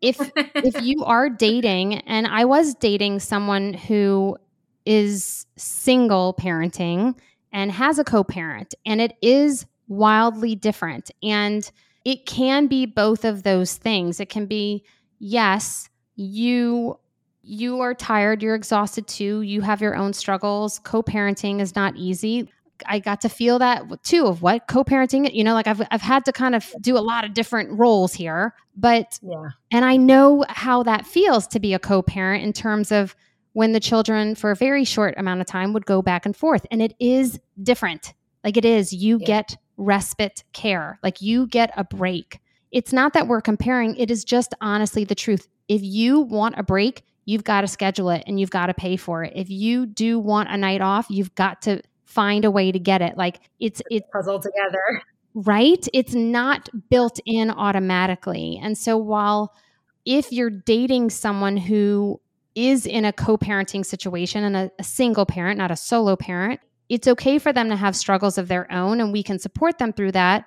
S2: if if you are dating and I was dating someone who is single parenting and has a co-parent and it is wildly different and it can be both of those things. It can be yes, you you are tired, you're exhausted too, you have your own struggles. Co-parenting is not easy. I got to feel that too of what co-parenting, you know, like I've I've had to kind of do a lot of different roles here, but yeah. and I know how that feels to be a co-parent in terms of when the children for a very short amount of time would go back and forth and it is different. Like it is, you yeah. get respite care. Like you get a break. It's not that we're comparing, it is just honestly the truth. If you want a break, you've got to schedule it and you've got to pay for it. If you do want a night off, you've got to find a way to get it. Like it's it's
S1: puzzle together.
S2: Right? It's not built in automatically. And so while if you're dating someone who is in a co-parenting situation and a, a single parent, not a solo parent, it's okay for them to have struggles of their own and we can support them through that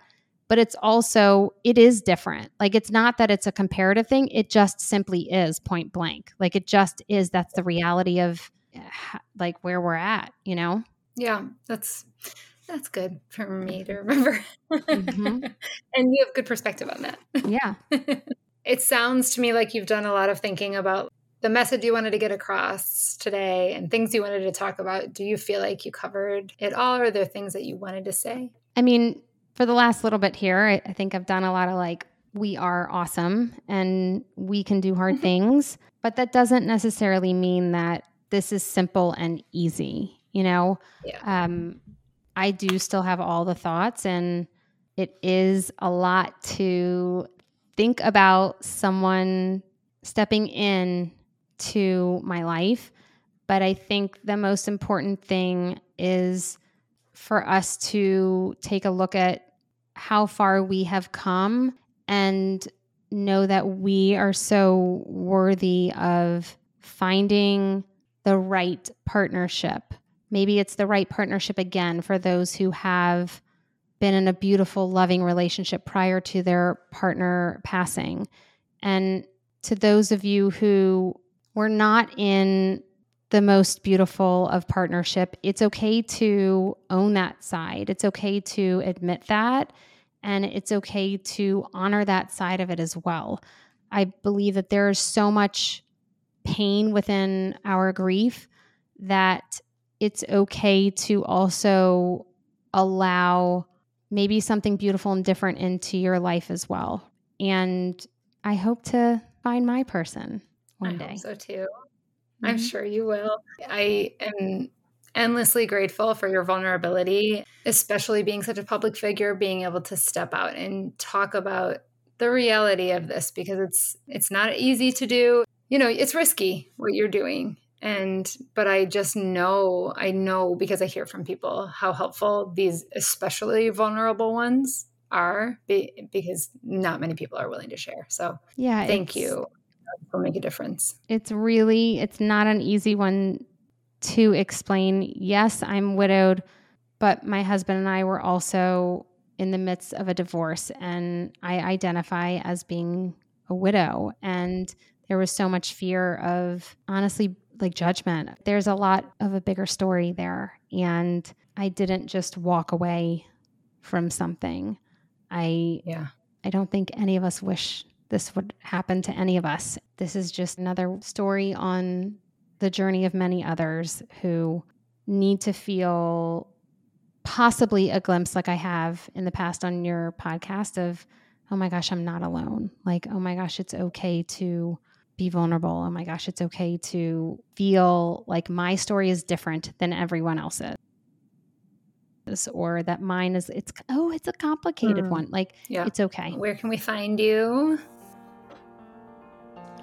S2: but it's also it is different like it's not that it's a comparative thing it just simply is point blank like it just is that's the reality of like where we're at you know
S1: yeah, that's that's good for me to remember. Mm-hmm. and you have good perspective on that.
S2: Yeah.
S1: it sounds to me like you've done a lot of thinking about the message you wanted to get across today and things you wanted to talk about. Do you feel like you covered it all, or are there things that you wanted to say?
S2: I mean, for the last little bit here, I, I think I've done a lot of like, we are awesome and we can do hard mm-hmm. things, but that doesn't necessarily mean that this is simple and easy you know yeah. um, i do still have all the thoughts and it is a lot to think about someone stepping in to my life but i think the most important thing is for us to take a look at how far we have come and know that we are so worthy of finding the right partnership Maybe it's the right partnership again for those who have been in a beautiful, loving relationship prior to their partner passing. And to those of you who were not in the most beautiful of partnership, it's okay to own that side. It's okay to admit that. And it's okay to honor that side of it as well. I believe that there is so much pain within our grief that it's okay to also allow maybe something beautiful and different into your life as well. And I hope to find my person one
S1: I
S2: day.
S1: so too. Mm-hmm. I'm sure you will. I am endlessly grateful for your vulnerability, especially being such a public figure, being able to step out and talk about the reality of this because it's it's not easy to do. You know, it's risky what you're doing. And but I just know, I know because I hear from people how helpful these especially vulnerable ones are because not many people are willing to share. So, yeah, thank you. Will make a difference.
S2: It's really it's not an easy one to explain. Yes, I'm widowed, but my husband and I were also in the midst of a divorce and I identify as being a widow and there was so much fear of honestly like judgment. There's a lot of a bigger story there and I didn't just walk away from something. I
S1: yeah.
S2: I don't think any of us wish this would happen to any of us. This is just another story on the journey of many others who need to feel possibly a glimpse like I have in the past on your podcast of oh my gosh, I'm not alone. Like, oh my gosh, it's okay to be vulnerable. Oh my gosh, it's okay to feel like my story is different than everyone else's or that mine is it's oh it's a complicated mm. one like yeah. it's okay
S1: where can we find you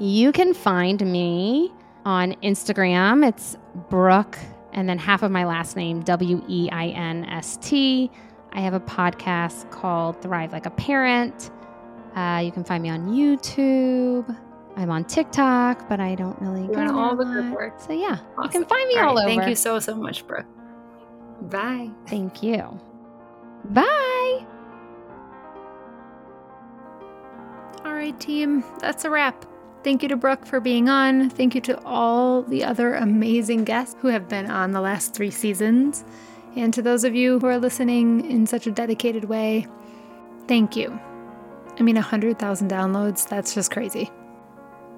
S2: you can find me on instagram it's brooke and then half of my last name w-e-i-n-s-t i have a podcast called thrive like a parent uh, you can find me on youtube I'm on TikTok, but I don't really
S1: go on all the good work.
S2: So yeah, awesome. you can find me all, all
S1: right,
S2: over.
S1: Thank you so so much, Brooke. Bye.
S2: Thank you. Bye.
S1: All right, team, that's a wrap. Thank you to Brooke for being on. Thank you to all the other amazing guests who have been on the last three seasons. And to those of you who are listening in such a dedicated way, thank you. I mean, 100,000 downloads, that's just crazy.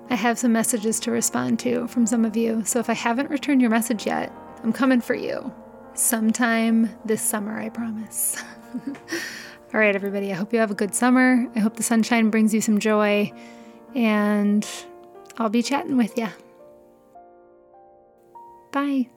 S1: I have some messages to respond to from some of you, so if I haven't returned your message yet, I'm coming for you sometime this summer, I promise. All right, everybody, I hope you have a good summer. I hope the sunshine brings you some joy, and I'll be chatting with you. Bye.